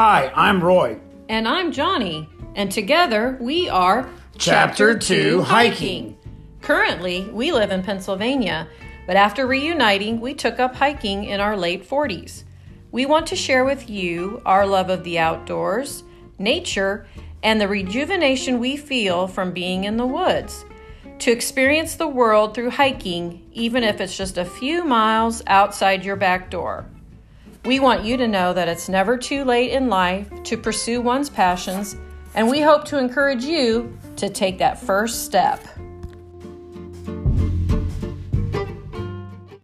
Hi, I'm Roy. And I'm Johnny, and together we are Chapter 2 Hiking. Currently, we live in Pennsylvania, but after reuniting, we took up hiking in our late 40s. We want to share with you our love of the outdoors, nature, and the rejuvenation we feel from being in the woods. To experience the world through hiking, even if it's just a few miles outside your back door. We want you to know that it's never too late in life to pursue one's passions, and we hope to encourage you to take that first step.